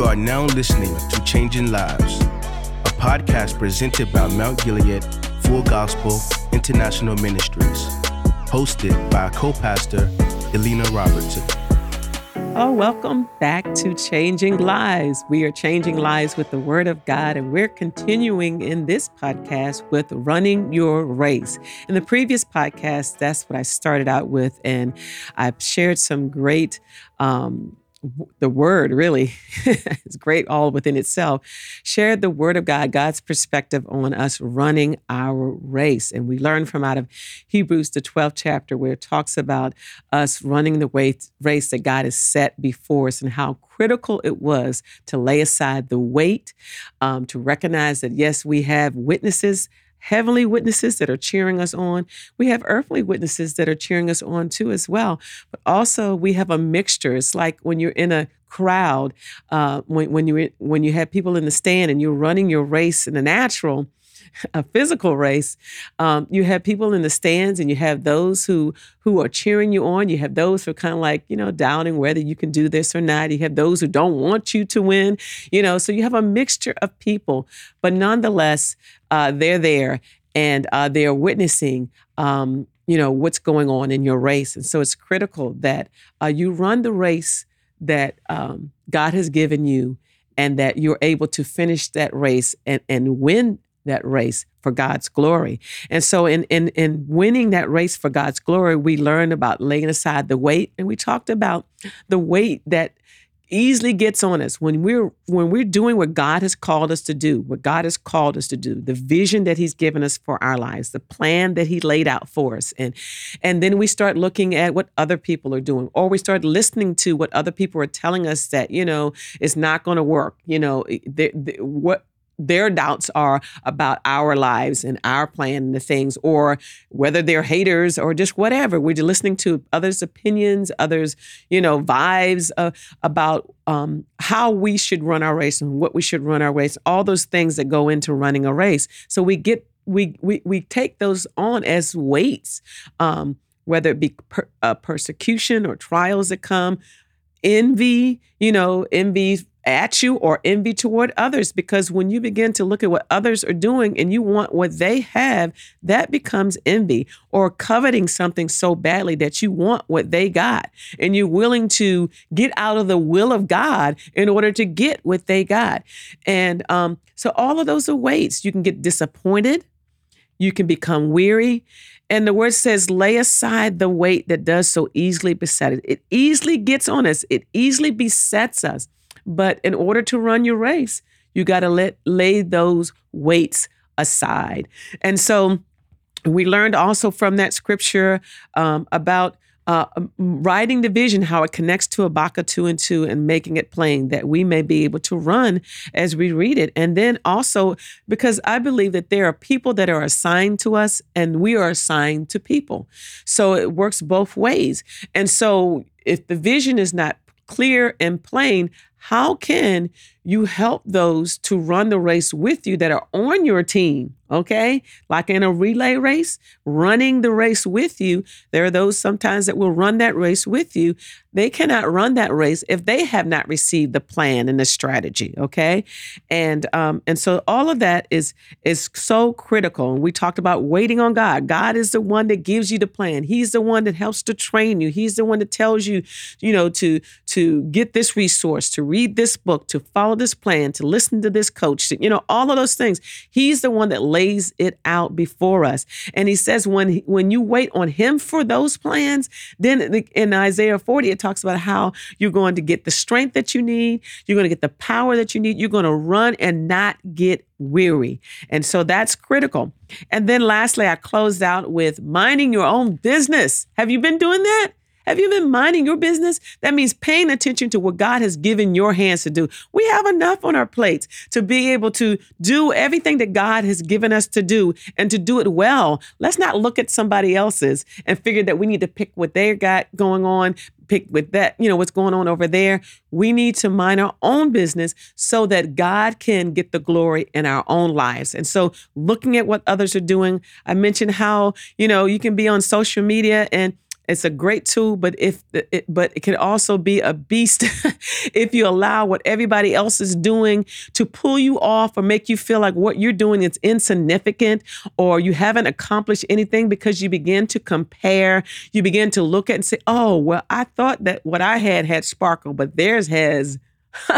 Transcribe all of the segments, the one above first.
You are now listening to Changing Lives, a podcast presented by Mount Gilead Full Gospel International Ministries, hosted by co pastor Elena Robertson. Oh, welcome back to Changing Lives. We are changing lives with the Word of God, and we're continuing in this podcast with running your race. In the previous podcast, that's what I started out with, and I've shared some great um, the word really is great all within itself shared the word of god god's perspective on us running our race. And we learn from out of hebrews the 12th chapter where it talks about us running the race that god has set before us and how critical it was to lay aside the weight um, to recognize that yes we have witnesses heavenly witnesses that are cheering us on. We have earthly witnesses that are cheering us on too, as well. But also, we have a mixture. It's like when you're in a crowd, uh, when, when you when you have people in the stand and you're running your race in the natural a physical race, um, you have people in the stands and you have those who who are cheering you on. You have those who are kind of like, you know, doubting whether you can do this or not. You have those who don't want you to win, you know, so you have a mixture of people, but nonetheless, uh, they're there and uh, they're witnessing um, you know what's going on in your race and so it's critical that uh, you run the race that um, god has given you and that you're able to finish that race and, and win that race for God's glory. And so in in in winning that race for God's glory, we learned about laying aside the weight and we talked about the weight that easily gets on us when we're when we're doing what God has called us to do, what God has called us to do, the vision that he's given us for our lives, the plan that he laid out for us. And and then we start looking at what other people are doing or we start listening to what other people are telling us that, you know, it's not going to work. You know, they, they, what their doubts are about our lives and our plan and the things, or whether they're haters or just whatever. We're listening to others' opinions, others, you know, vibes uh, about um, how we should run our race and what we should run our race. All those things that go into running a race. So we get we we we take those on as weights, um, whether it be per, uh, persecution or trials that come, envy. You know, envy at you or envy toward others because when you begin to look at what others are doing and you want what they have, that becomes envy or coveting something so badly that you want what they got and you're willing to get out of the will of God in order to get what they got. And um, so all of those are weights. You can get disappointed, you can become weary. And the word says, lay aside the weight that does so easily beset it. It easily gets on us, it easily besets us. But in order to run your race, you got to let lay those weights aside. And so we learned also from that scripture um, about uh, um, writing the vision, how it connects to Habakkuk 2 and 2, and making it plain that we may be able to run as we read it. And then also, because I believe that there are people that are assigned to us and we are assigned to people. So it works both ways. And so if the vision is not clear and plain, how can you help those to run the race with you that are on your team? Okay. Like in a relay race, running the race with you. There are those sometimes that will run that race with you. They cannot run that race if they have not received the plan and the strategy. Okay. And um, and so all of that is is so critical. And we talked about waiting on God. God is the one that gives you the plan. He's the one that helps to train you. He's the one that tells you, you know, to to get this resource, to read this book, to follow this plan, to listen to this coach, to, you know, all of those things. He's the one that lays it out before us. And he says when when you wait on him for those plans, then in Isaiah 40 it talks about how you're going to get the strength that you need, you're going to get the power that you need, you're going to run and not get weary. And so that's critical. And then lastly, I closed out with minding your own business. Have you been doing that? Have you been minding your business? That means paying attention to what God has given your hands to do. We have enough on our plates to be able to do everything that God has given us to do and to do it well. Let's not look at somebody else's and figure that we need to pick what they got going on, pick with that, you know, what's going on over there. We need to mind our own business so that God can get the glory in our own lives. And so looking at what others are doing, I mentioned how, you know, you can be on social media and it's a great tool, but if it, but it can also be a beast if you allow what everybody else is doing to pull you off or make you feel like what you're doing is insignificant or you haven't accomplished anything because you begin to compare. You begin to look at and say, "Oh, well, I thought that what I had had sparkle, but theirs has."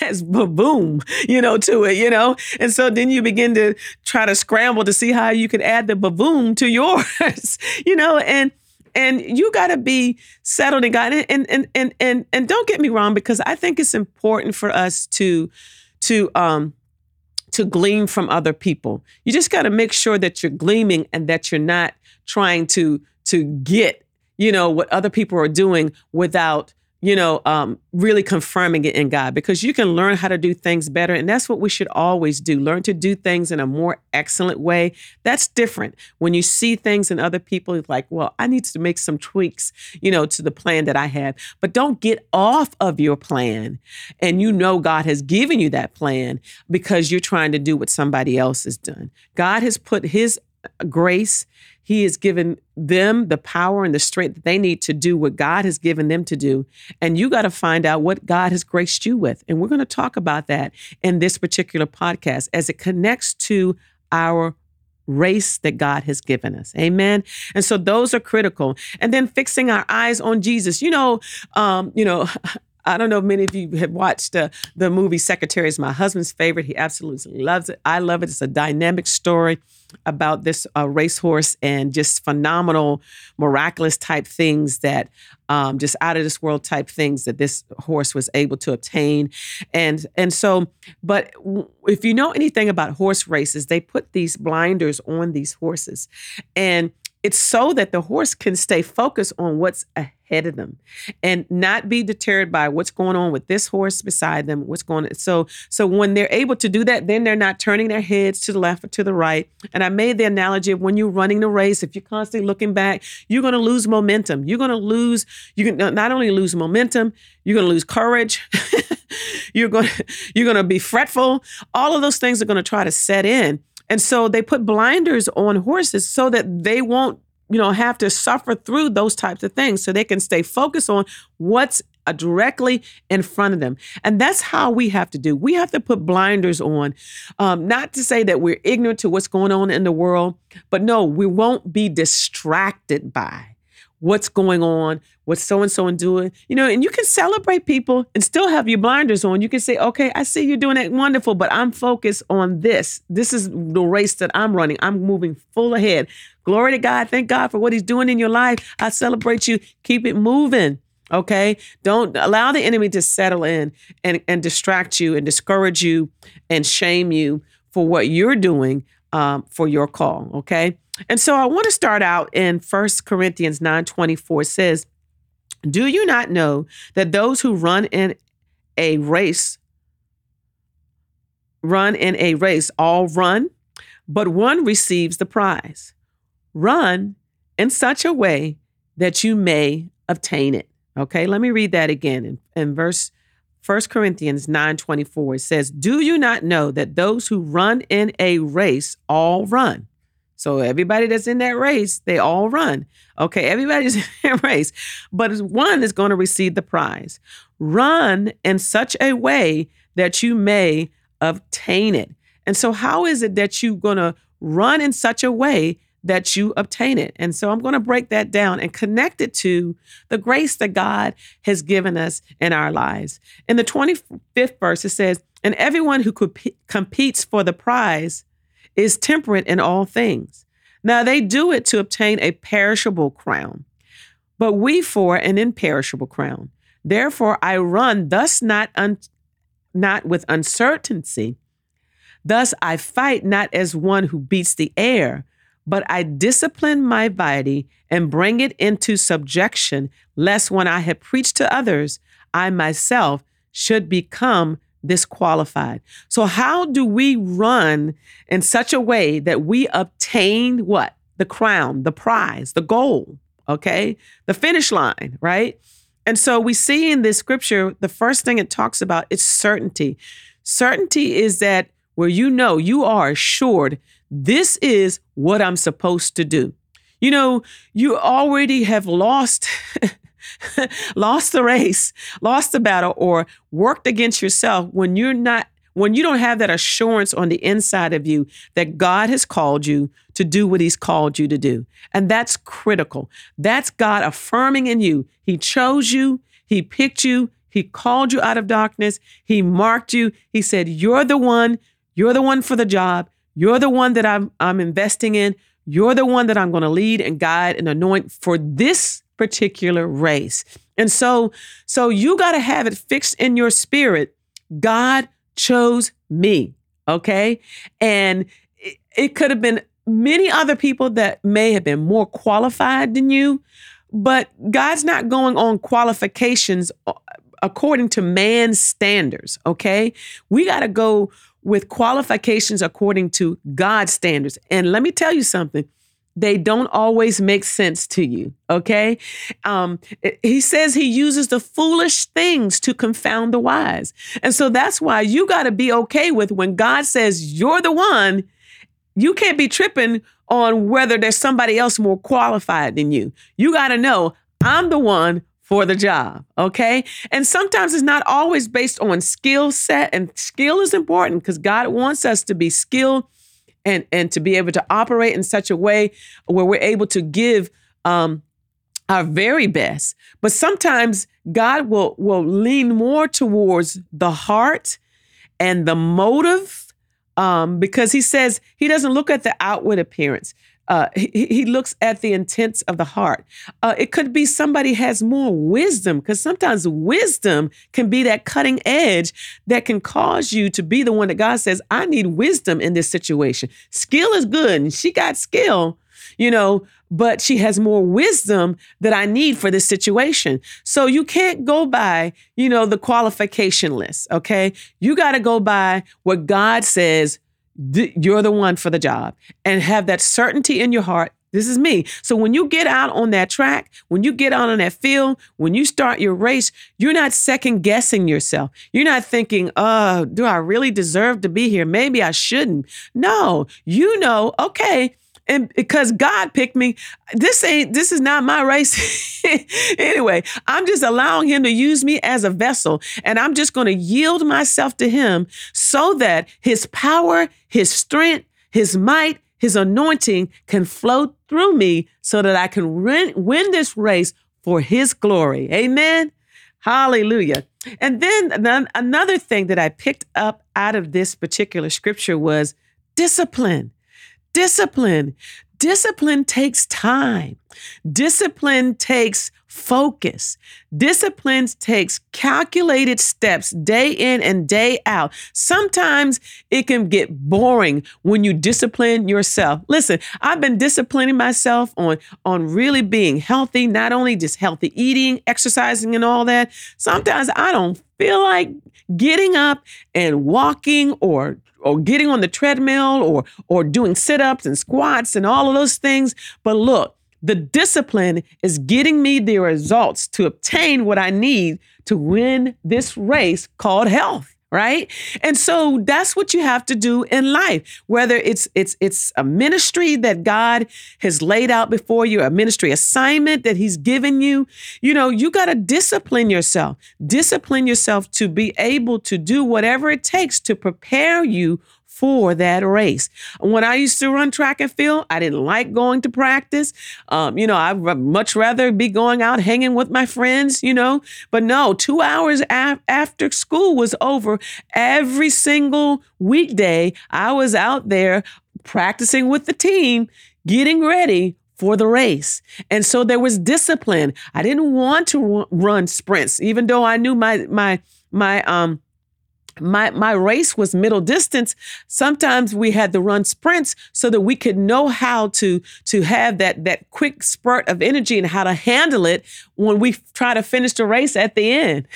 has boom, you know, to it, you know? And so then you begin to try to scramble to see how you can add the boom to yours, you know, and and you got to be settled in God. And, and and and and don't get me wrong, because I think it's important for us to to um to glean from other people. You just got to make sure that you're gleaming and that you're not trying to to get you know what other people are doing without you know, um, really confirming it in God because you can learn how to do things better. And that's what we should always do learn to do things in a more excellent way. That's different. When you see things in other people, it's like, well, I need to make some tweaks, you know, to the plan that I have. But don't get off of your plan. And you know, God has given you that plan because you're trying to do what somebody else has done. God has put His grace he has given them the power and the strength that they need to do what God has given them to do. And you got to find out what God has graced you with. And we're going to talk about that in this particular podcast as it connects to our race that God has given us. Amen. And so those are critical. And then fixing our eyes on Jesus. You know, um, you know, I don't know if many of you have watched uh, the movie Secretariat. is my husband's favorite. He absolutely loves it. I love it. It's a dynamic story about this uh, racehorse and just phenomenal, miraculous type things that um, just out of this world type things that this horse was able to obtain. And and so, but if you know anything about horse races, they put these blinders on these horses, and it's so that the horse can stay focused on what's ahead of them and not be deterred by what's going on with this horse beside them, what's going on. So so when they're able to do that, then they're not turning their heads to the left or to the right. And I made the analogy of when you're running the race, if you're constantly looking back, you're going to lose momentum. You're going to lose you can not only lose momentum, you're going to lose courage. you're going you're going to be fretful. All of those things are going to try to set in. And so they put blinders on horses so that they won't, you know, have to suffer through those types of things so they can stay focused on what's uh, directly in front of them. And that's how we have to do. We have to put blinders on, um, not to say that we're ignorant to what's going on in the world, but no, we won't be distracted by what's going on, what so and so and doing. You know, and you can celebrate people and still have your blinders on. You can say, okay, I see you're doing it wonderful, but I'm focused on this. This is the race that I'm running. I'm moving full ahead. Glory to God. Thank God for what He's doing in your life. I celebrate you. Keep it moving. Okay. Don't allow the enemy to settle in and, and distract you and discourage you and shame you for what you're doing um, for your call. Okay. And so I want to start out in 1 Corinthians 9:24 says, "Do you not know that those who run in a race run in a race all run, but one receives the prize. Run in such a way that you may obtain it." Okay, let me read that again in, in verse 1 Corinthians 9:24 it says, "Do you not know that those who run in a race all run, so everybody that's in that race, they all run. Okay, everybody's in that race, but one is going to receive the prize. Run in such a way that you may obtain it. And so, how is it that you're going to run in such a way that you obtain it? And so, I'm going to break that down and connect it to the grace that God has given us in our lives. In the 25th verse, it says, And everyone who competes for the prize is temperate in all things. Now they do it to obtain a perishable crown, but we for an imperishable crown. Therefore I run thus not un- not with uncertainty. Thus I fight not as one who beats the air, but I discipline my body and bring it into subjection, lest when I have preached to others, I myself should become disqualified. So, how do we run in such a way that we obtain what? The crown, the prize, the goal, okay? The finish line, right? And so we see in this scripture, the first thing it talks about is certainty. Certainty is that where you know you are assured this is what I'm supposed to do. You know, you already have lost lost the race, lost the battle, or worked against yourself when you're not, when you don't have that assurance on the inside of you that God has called you to do what He's called you to do. And that's critical. That's God affirming in you. He chose you, He picked you, He called you out of darkness, He marked you. He said, You're the one, you're the one for the job, you're the one that I'm, I'm investing in. You're the one that I'm going to lead and guide and anoint for this particular race. And so, so you got to have it fixed in your spirit. God chose me. Okay. And it, it could have been many other people that may have been more qualified than you, but God's not going on qualifications according to man's standards. Okay. We got to go with qualifications according to God's standards. And let me tell you something they don't always make sense to you. Okay. Um, he says he uses the foolish things to confound the wise. And so that's why you got to be okay with when God says you're the one, you can't be tripping on whether there's somebody else more qualified than you. You got to know I'm the one for the job. Okay. And sometimes it's not always based on skill set, and skill is important because God wants us to be skilled and and to be able to operate in such a way where we're able to give um, our very best. But sometimes God will will lean more towards the heart and the motive um, because He says He doesn't look at the outward appearance. Uh, he, he, looks at the intents of the heart. Uh, it could be somebody has more wisdom because sometimes wisdom can be that cutting edge that can cause you to be the one that God says, I need wisdom in this situation. Skill is good, and she got skill, you know, but she has more wisdom that I need for this situation. So you can't go by, you know, the qualification list, okay? You got to go by what God says you're the one for the job and have that certainty in your heart this is me. So when you get out on that track, when you get out on that field, when you start your race, you're not second guessing yourself. You're not thinking, oh, do I really deserve to be here? Maybe I shouldn't. No, you know, okay, and because God picked me, this ain't this is not my race. anyway, I'm just allowing him to use me as a vessel and I'm just going to yield myself to him so that his power, his strength, his might, his anointing can flow through me so that I can win, this race for his glory. Amen. Hallelujah. And then another thing that I picked up out of this particular scripture was discipline. Discipline. Discipline takes time. Discipline takes focus. Discipline takes calculated steps day in and day out. Sometimes it can get boring when you discipline yourself. Listen, I've been disciplining myself on, on really being healthy, not only just healthy eating, exercising, and all that. Sometimes I don't feel like getting up and walking or or getting on the treadmill or or doing sit-ups and squats and all of those things. But look, the discipline is getting me the results to obtain what I need to win this race called health right? And so that's what you have to do in life whether it's it's it's a ministry that god has laid out before you a ministry assignment that he's given you. You know you got to discipline yourself. Discipline yourself to be able to do whatever it takes to prepare you for that race. When I used to run track and field, I didn't like going to practice. Um, you know, I'd much rather be going out hanging with my friends, you know. But no, two hours af- after school was over, every single weekday, I was out there practicing with the team, getting ready for the race. And so there was discipline. I didn't want to run sprints, even though I knew my, my, my, um, my my race was middle distance sometimes we had to run sprints so that we could know how to to have that that quick spurt of energy and how to handle it when we try to finish the race at the end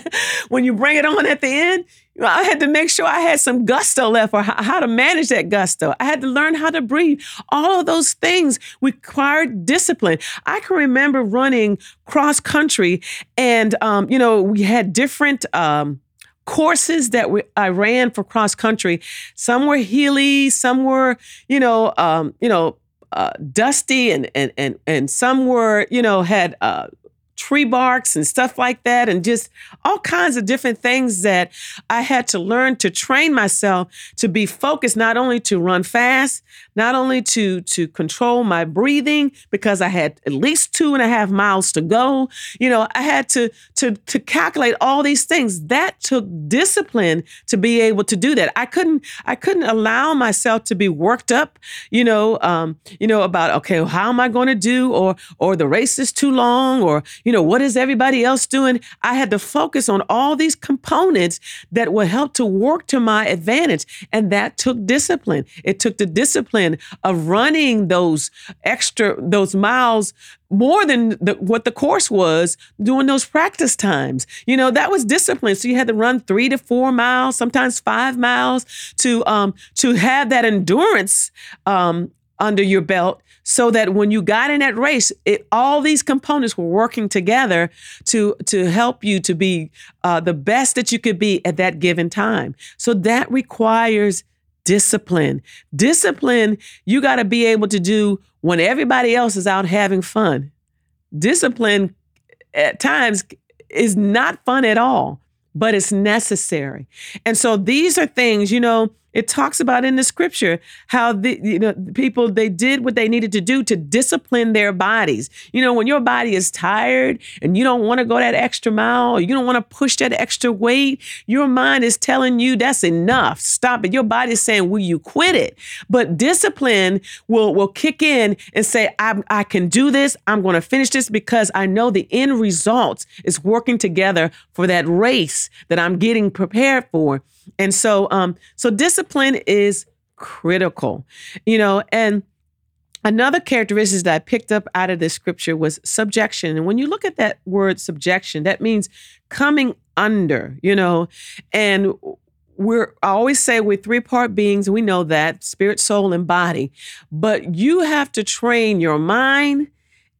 when you bring it on at the end I had to make sure I had some gusto left or how to manage that gusto. I had to learn how to breathe. All of those things required discipline. I can remember running cross country and, um, you know, we had different, um, courses that we, I ran for cross country. Some were hilly, some were, you know, um, you know, uh, dusty and and and and some were you know had uh, tree barks and stuff like that, and just all kinds of different things that I had to learn to train myself to be focused, not only to run fast, not only to to control my breathing because I had at least two and a half miles to go. You know, I had to to to calculate all these things. That took discipline to be able to do that. I couldn't I couldn't allow myself to be worked up. You know, um, you know about okay, well, how am I going to do, or or the race is too long, or you know, what is everybody else doing? I had to focus on all these components that would help to work to my advantage. And that took discipline. It took the discipline of running those extra, those miles more than the, what the course was doing those practice times. You know, that was discipline. So you had to run three to four miles, sometimes five miles to um, to have that endurance um, under your belt so that when you got in that race, it, all these components were working together to to help you to be uh, the best that you could be at that given time. So that requires discipline. Discipline you got to be able to do when everybody else is out having fun. Discipline at times is not fun at all, but it's necessary. And so these are things, you know, it talks about in the scripture how the you know people they did what they needed to do to discipline their bodies. You know, when your body is tired and you don't want to go that extra mile, you don't want to push that extra weight, your mind is telling you that's enough. Stop it. Your body is saying, "Will you quit it?" But discipline will will kick in and say, "I I can do this. I'm going to finish this because I know the end result is working together for that race that I'm getting prepared for." And so, um, so discipline is critical, you know, and Another characteristic that I picked up out of this scripture was subjection. And when you look at that word subjection, that means coming under, you know, and we're I always say we're three part beings, we know that spirit, soul, and body. But you have to train your mind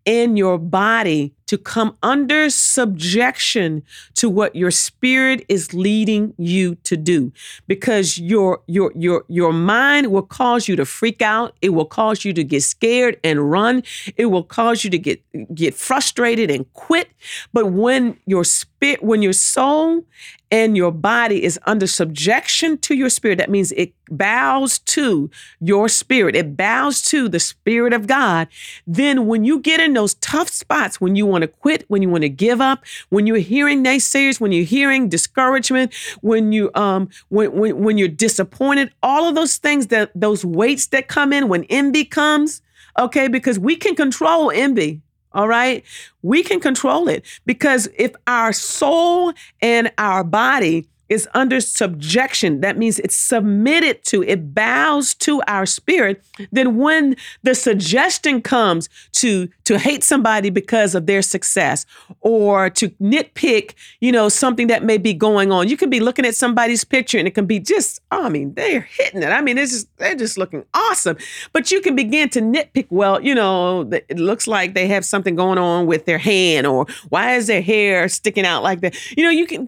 and your body to come under subjection to what your spirit is leading you to do. Because your your your your mind will cause you to freak out. It will cause you to get scared and run. It will cause you to get get frustrated and quit. But when your spirit when your soul and your body is under subjection to your spirit that means it bows to your spirit. It bows to the spirit of God. Then when you get in those tough spots when you want to quit, when you want to give up, when you're hearing naysayers, when you're hearing discouragement, when you um when when, when you're disappointed, all of those things that those weights that come in when envy comes, okay, because we can control envy. All right. We can control it because if our soul and our body is under subjection. That means it's submitted to, it bows to our spirit. Then when the suggestion comes to to hate somebody because of their success or to nitpick, you know, something that may be going on. You can be looking at somebody's picture and it can be just, oh, I mean, they're hitting it. I mean, it's just they're just looking awesome. But you can begin to nitpick, well, you know, it looks like they have something going on with their hand or why is their hair sticking out like that? You know, you can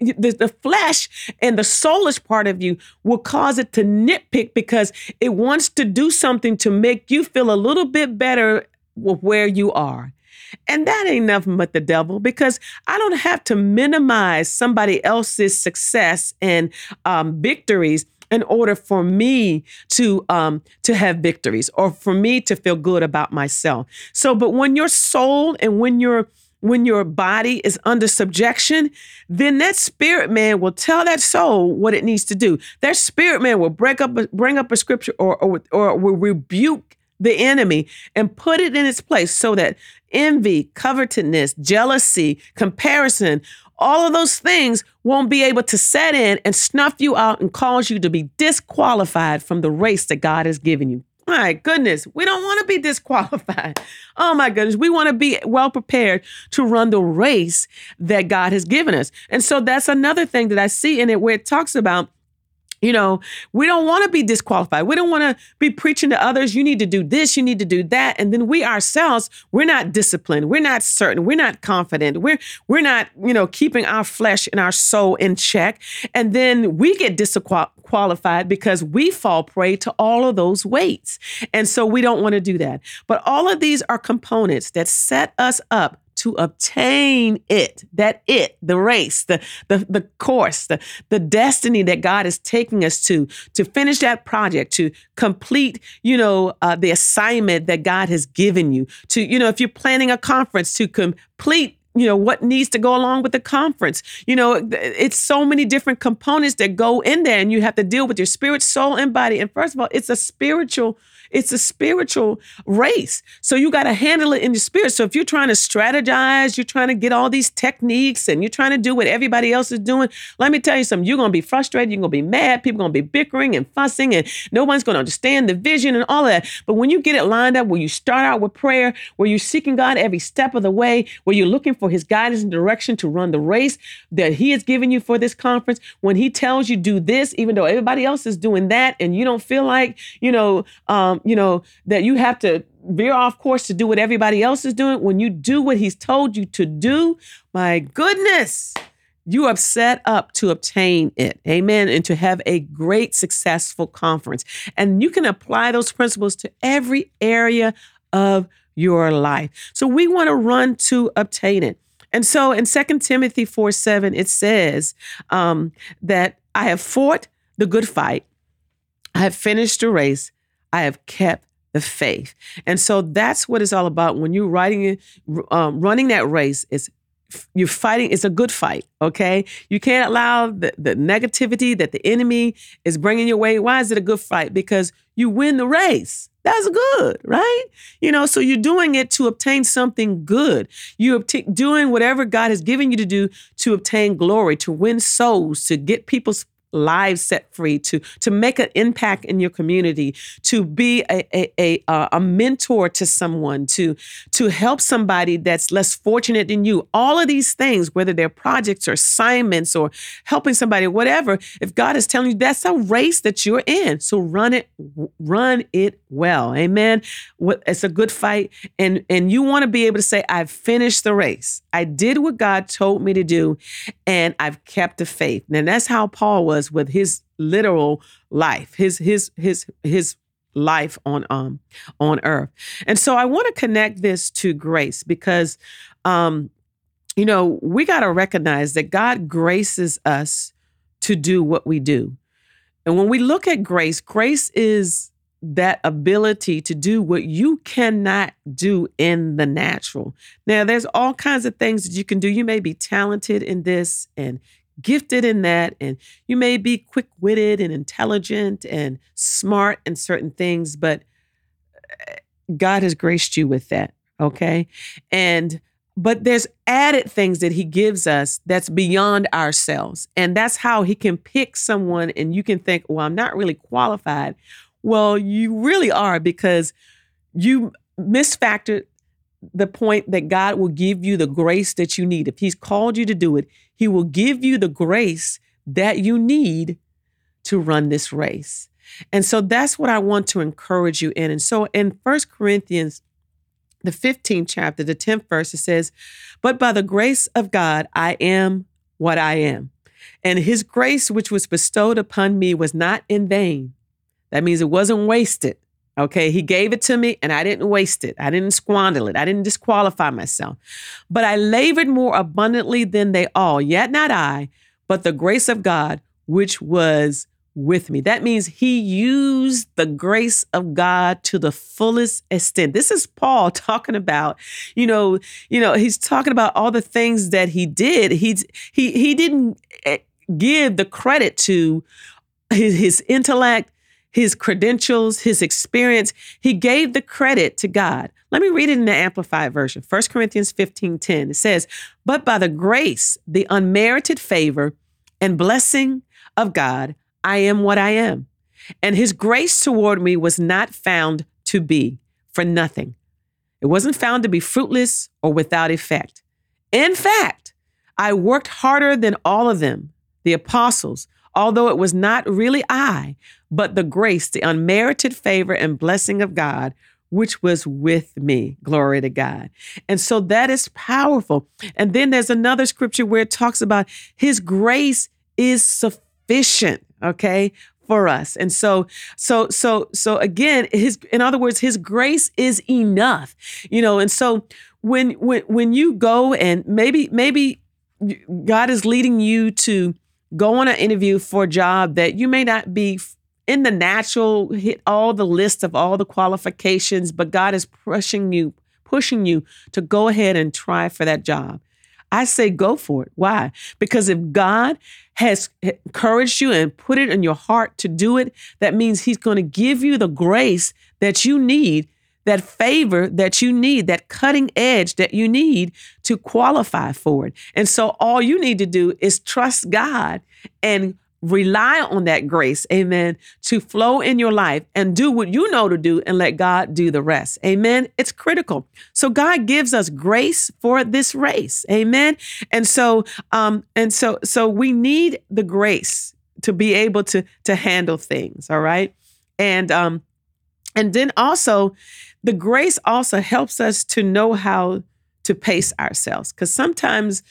the, the flesh flesh and the soulish part of you will cause it to nitpick because it wants to do something to make you feel a little bit better with where you are. And that ain't nothing but the devil because I don't have to minimize somebody else's success and um, victories in order for me to um, to have victories or for me to feel good about myself. So, but when your soul and when your when your body is under subjection, then that spirit man will tell that soul what it needs to do. That spirit man will break up, bring up a scripture or, or, or will rebuke the enemy and put it in its place so that envy, covetousness, jealousy, comparison, all of those things won't be able to set in and snuff you out and cause you to be disqualified from the race that God has given you. My goodness, we don't want to be disqualified. Oh my goodness, we want to be well prepared to run the race that God has given us. And so that's another thing that I see in it where it talks about you know, we don't want to be disqualified. We don't want to be preaching to others, you need to do this, you need to do that. And then we ourselves, we're not disciplined. We're not certain. We're not confident. We're we're not, you know, keeping our flesh and our soul in check. And then we get disqualified because we fall prey to all of those weights. And so we don't want to do that. But all of these are components that set us up to obtain it, that it, the race, the, the, the course, the, the destiny that God is taking us to, to finish that project, to complete, you know, uh, the assignment that God has given you, to, you know, if you're planning a conference, to complete you know what needs to go along with the conference. You know it's so many different components that go in there and you have to deal with your spirit soul and body. And first of all it's a spiritual it's a spiritual race. So you got to handle it in the spirit. So if you're trying to strategize, you're trying to get all these techniques and you're trying to do what everybody else is doing, let me tell you something. You're going to be frustrated. You're going to be mad. People going to be bickering and fussing and no one's going to understand the vision and all that. But when you get it lined up, where you start out with prayer, where you're seeking God every step of the way, where you're looking for his guidance and direction to run the race that he has given you for this conference, when he tells you do this, even though everybody else is doing that and you don't feel like, you know, um, you know, that you have to veer off course to do what everybody else is doing. When you do what he's told you to do, my goodness, you are set up to obtain it. Amen. And to have a great, successful conference. And you can apply those principles to every area of your life. So we want to run to obtain it. And so in 2 Timothy 4 7, it says um, that I have fought the good fight, I have finished the race, I have kept the faith. And so that's what it's all about. When you're writing, um, running that race, it's you're fighting. It's a good fight. Okay, you can't allow the, the negativity that the enemy is bringing your way. Why is it a good fight? Because you win the race. That's good, right? You know, so you're doing it to obtain something good. You're doing whatever God has given you to do to obtain glory, to win souls, to get people's lives set free, to to make an impact in your community, to be a, a, a, uh, a mentor to someone, to to help somebody that's less fortunate than you. All of these things, whether they're projects or assignments or helping somebody, whatever, if God is telling you that's a race that you're in, so run it, run it well. Amen. It's a good fight, and and you want to be able to say, I've finished the race. I did what God told me to do, and I've kept the faith. And that's how Paul was was with his literal life, his his his his life on um on earth. And so I want to connect this to grace because um you know, we got to recognize that God graces us to do what we do. And when we look at grace, grace is that ability to do what you cannot do in the natural. Now, there's all kinds of things that you can do. You may be talented in this and gifted in that, and you may be quick witted and intelligent and smart in certain things, but eh, God has graced you with that. Okay. And, but there's added things that he gives us that's beyond ourselves. And that's how he can pick someone and you can think, well, I'm not really qualified. Well, you really are because you misfactored the point that God will give you the grace that you need. If He's called you to do it, He will give you the grace that you need to run this race. And so that's what I want to encourage you in. And so in First Corinthians, the 15th chapter, the 10th verse, it says, But by the grace of God, I am what I am. And his grace, which was bestowed upon me, was not in vain. That means it wasn't wasted. Okay, he gave it to me and I didn't waste it. I didn't squander it. I didn't disqualify myself. But I labored more abundantly than they all, yet not I, but the grace of God which was with me. That means he used the grace of God to the fullest extent. This is Paul talking about, you know, you know, he's talking about all the things that he did. He's he he didn't eh, give the credit to his, his intellect, his credentials, his experience. He gave the credit to God. Let me read it in the Amplified Version. 1 Corinthians 15 10. It says, But by the grace, the unmerited favor, and blessing of God, I am what I am. And his grace toward me was not found to be for nothing. It wasn't found to be fruitless or without effect. In fact, I worked harder than all of them, the apostles, although it was not really I, but the grace, the unmerited favor and blessing of God, which was with me. Glory to God. And so that is powerful. And then there's another scripture where it talks about his grace is sufficient, okay? For us. And so, so, so, so again, his, in other words, his grace is enough, you know, and so when, when, when you go and maybe, maybe God is leading you to go on an interview for a job that you may not be in the natural hit all the list of all the qualifications, but God is pushing you, pushing you to go ahead and try for that job. I say go for it. Why? Because if God has eh, encouraged you and put it in your heart to do it, that means He's going to give you the grace that you need, that favor that you need, that cutting edge that you need to qualify for it. And so all you need to do is trust God and rely on that grace, amen, to flow in your life and do what you know to do and let God do the rest. Amen. It's critical. So God gives us grace for this race. Amen. And so um and so so we need the grace to be able to to handle things, all right? And um and then also the grace also helps us to know how to pace ourselves because sometimes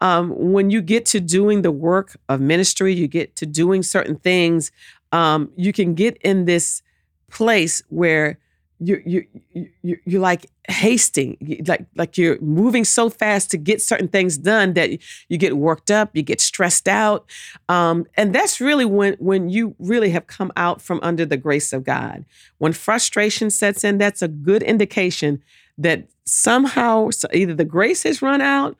um, when you get to doing the work of ministry, you get to doing certain things, um, you can get in this place where you you you you're like hasting, like like you're moving so fast to get certain things done that you get worked up, you get stressed out, um, and that's really when when you really have come out from under the grace of God. When frustration sets in, that's a good indication that somehow either the grace has run out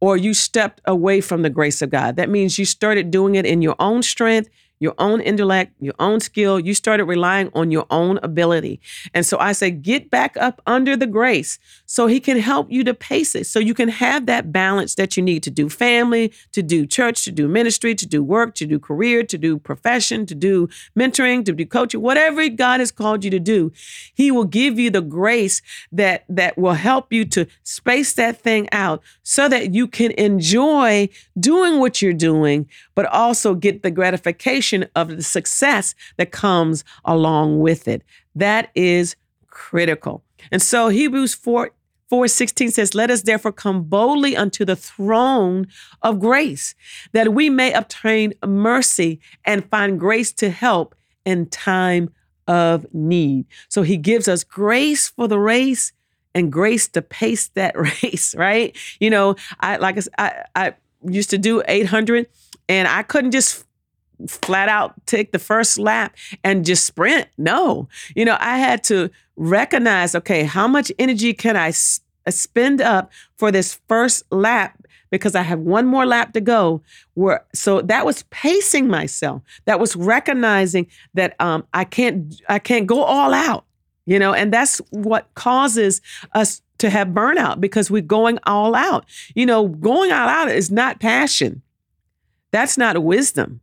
or you stepped away from the grace of God. That means you started doing it in your own strength, your own intellect, your own skill. You started relying on your own ability. And so I say, get back up under the grace so he can help you to pace it. So you can have that balance that you need to do family, to do church, to do ministry, to do work, to do career, to do profession, to do mentoring, to do coaching, whatever God has called you to do. He will give you the grace that, that will help you to space that thing out so that you can enjoy doing what you're doing, but also get the gratification of the success that comes along with it. That is critical. And so Hebrews 4 4:16 says, "Let us therefore come boldly unto the throne of grace, that we may obtain mercy and find grace to help in time of need." So he gives us grace for the race and grace to pace that race, right? You know, I like I I used to do 800 and I couldn't just flat out take the first lap and just sprint. No, you know, I had to recognize okay, how much energy can I uh, spend up for this first lap? Because I have one more lap to go. Where so that was pacing myself. That was recognizing that um, I can't I can't go all out. You know, and that's what causes us to have burnout because we're going all out. You know, going all out is not passion. That's not wisdom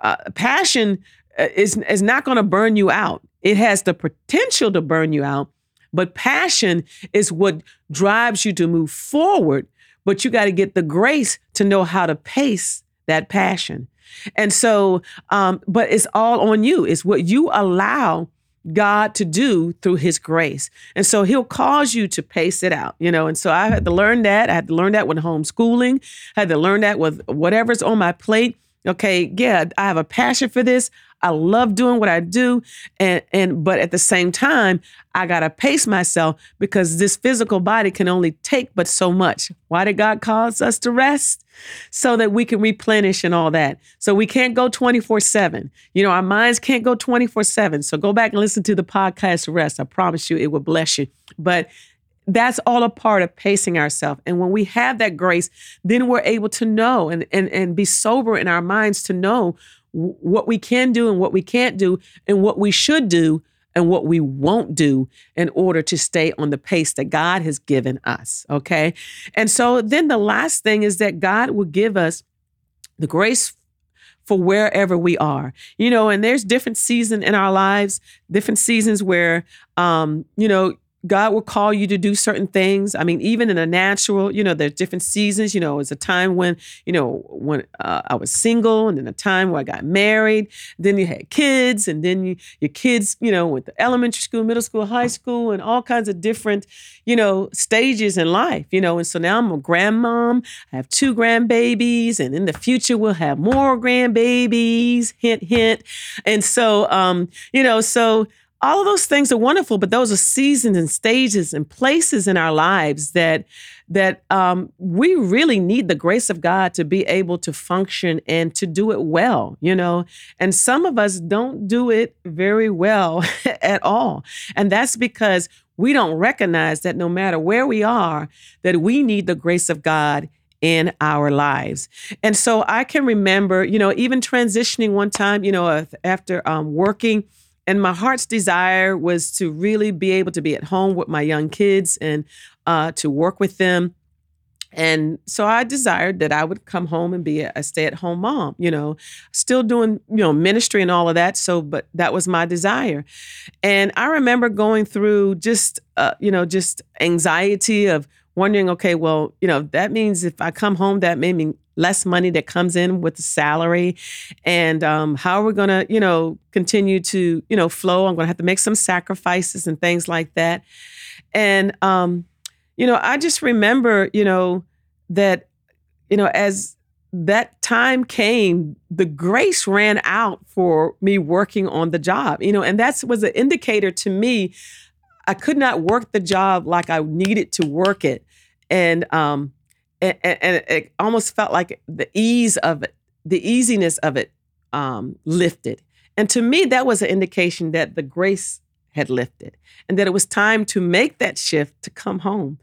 uh, passion uh, is is not going to burn you out. It has the potential to burn you out, but passion is what drives you to move forward. But you got to get the grace to know how to pace that passion. And so, um, but it's all on you. It's what you allow God to do through his grace. And so he'll cause you to pace it out, you know. And so I had to learn that. I had to learn that with homeschooling. I had to learn that with whatever's on my plate. Okay, yeah, I have a passion for this. I love doing what I do and and but at the same time, I got to pace myself because this physical body can only take but so much. Why did God cause us to rest? So that we can replenish and all that. So we can't go 24/7. You know, our minds can't go 24/7. So go back and listen to the podcast rest. I promise you it will bless you. But that's all a part of pacing ourselves. And when we have that grace, then we're able to know and, and, and be sober in our minds to know what we can do and what we can't do and what we should do and what we won't do in order to stay on the pace that God has given us. Okay. And so then the last thing is that God will give us the grace for wherever we are you know and there's different seasons in our lives different seasons where um you know God will call you to do certain things. I mean, even in a natural, you know, there's different seasons. You know, it's a time when, you know, when uh, I was single, and then a time where I got married. Then you had kids, and then you, your kids, you know, went to elementary school, middle school, high school, and all kinds of different, you know, stages in life. You know, and so now I'm a grandmom. I have two grandbabies, and in the future we'll have more grandbabies. Hint, hint. And so, um, you know, so all of those things are wonderful, but those are seasons and stages and places in our lives that that um, we really need the grace of God to be able to function and to do it well, you know. And some of us don't do it very well at all, and that's because we don't recognize that no matter where we are, that we need the grace of God in our lives. And so I can remember, you know, even transitioning one time, you know, after um, working and my heart's desire was to really be able to be at home with my young kids and uh, to work with them. And so I desired that I would come home and be a, stay at home mom, you know, still doing, you know, ministry and all of that. So, but that was my desire. And I remember going through just, uh, you know, just anxiety of wondering, okay, well, you know, that means if I come home, that may mean less money that comes in with the salary. And um, how are we're going to you know continue to you know flow? I'm going to have to make some sacrifices and things like that. And um, you know i just remember you know that you know as that time came the grace ran out for me working on the job you know and that was an indicator to me i could not work the job like i needed to work it. And um and, and it almost felt like the ease of it, the easiness of it um, lifted. And to me, that was an indication that the grace had lifted and that it was time to make that shift to come home.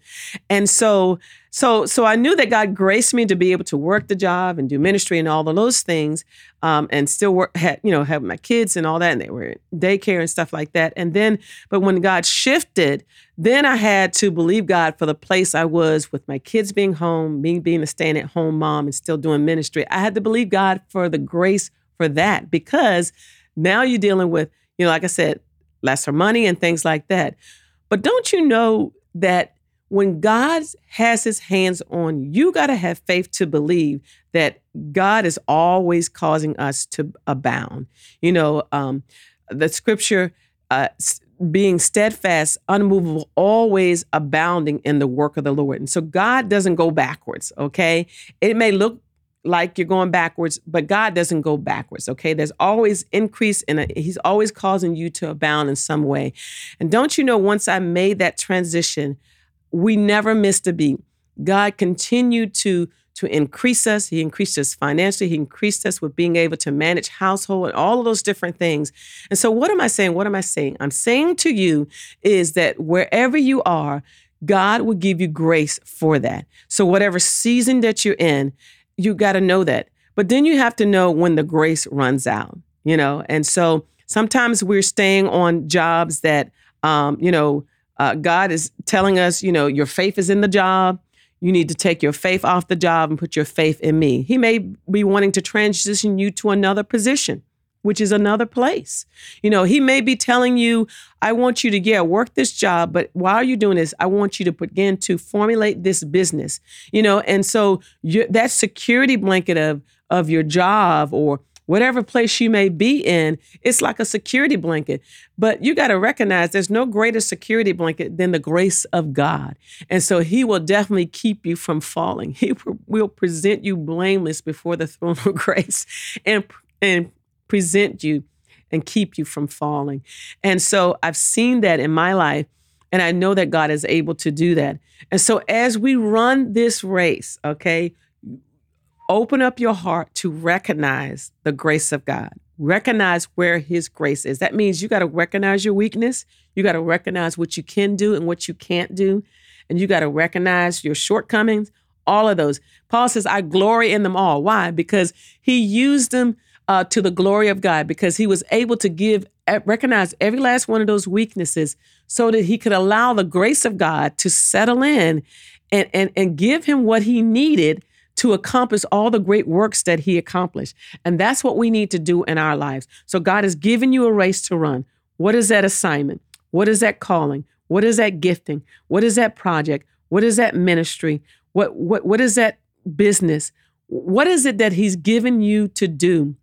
And so so so I knew that God graced me to be able to work the job and do ministry and all of those things um, and still work had you know have my kids and all that and they were daycare and stuff like that. And then but when God shifted, then I had to believe God for the place I was with my kids being home, me being a staying at home mom and still doing ministry. I had to believe God for the grace for that because now you're dealing with you know like I said lesser money and things like that. But don't you know that when God has his hands on you, got to have faith to believe that God is always causing us to abound. You know, um, the scripture, uh, being steadfast, unmovable, always abounding in the work of the Lord. And so God doesn't go backwards, okay? It may look like you're going backwards, but God doesn't go backwards, okay? There's always increase in it. Uh, he's always causing you to abound in some way. And don't you know, once I made that transition, we never missed a beat. God continued to to increase us. He increased us financially. He increased us with being able to manage household and all of those different things. And so, what am I saying? What am I saying? I'm saying to you is that wherever you are, God will give you grace for that. So, whatever season that you're in, you got to know that. But then you have to know when the grace runs out, you know? And so sometimes we're staying on jobs that, um, you know, uh, God is telling us, you know, your faith is in the job. You need to take your faith off the job and put your faith in me. He may be wanting to transition you to another position which is another place. You know, he may be telling you, I want you to, yeah, work this job, but while you're doing this, I want you to begin to formulate this business, you know, and so that security blanket of, of your job or whatever place you may be in, it's like a security blanket. But you got to recognize there's no greater security blanket than the grace of God. And so he will definitely keep you from falling. He will present you blameless before the throne of grace and and present you and keep you from falling. And so I've seen that in my life, and I know that God is able to do that. And so as we run this race, okay, open up your heart to recognize the grace of God. Recognize where his grace is. That means you got to recognize your weakness. You got to recognize what you can do and what you can't do. And you got to recognize your shortcomings, all of those. Paul says, I glory in them all. Why? Because he used them uh, to the glory of God because he was able to give, recognize every last one of those weaknesses so that he could allow the grace of God to settle in and, and, and give him what he needed to accomplish all the great works that he accomplished. And that's what we need to do in our lives. So God has given you a race to run. What is that assignment? What is that calling? What is that gifting? What is that project? What is that ministry? What what what is that business? What is it that he's given you to do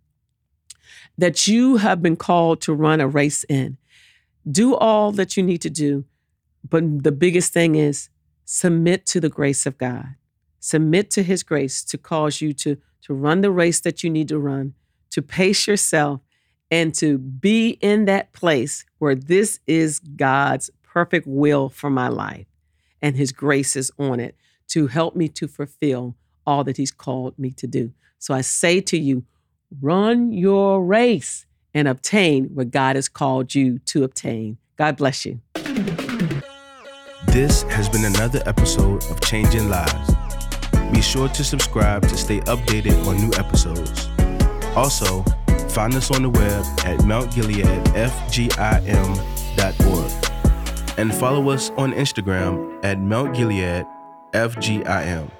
that you have been called to run a race in? Do all that you need to do, but the biggest thing is submit to the grace of God. Submit to his grace to cause you to to run the race that you need to run, to pace yourself and to be in that place where this is God's perfect will for my life and his grace is on it to help me to fulfill all that He's called me to do. So I say to you, run your race and obtain what God has called you to obtain. God bless you. This has been another episode of Changing Lives. Be sure to subscribe to stay updated on new episodes. Also, find us on the web at mountgileadfgim.org and follow us on Instagram at mountgileadfgim.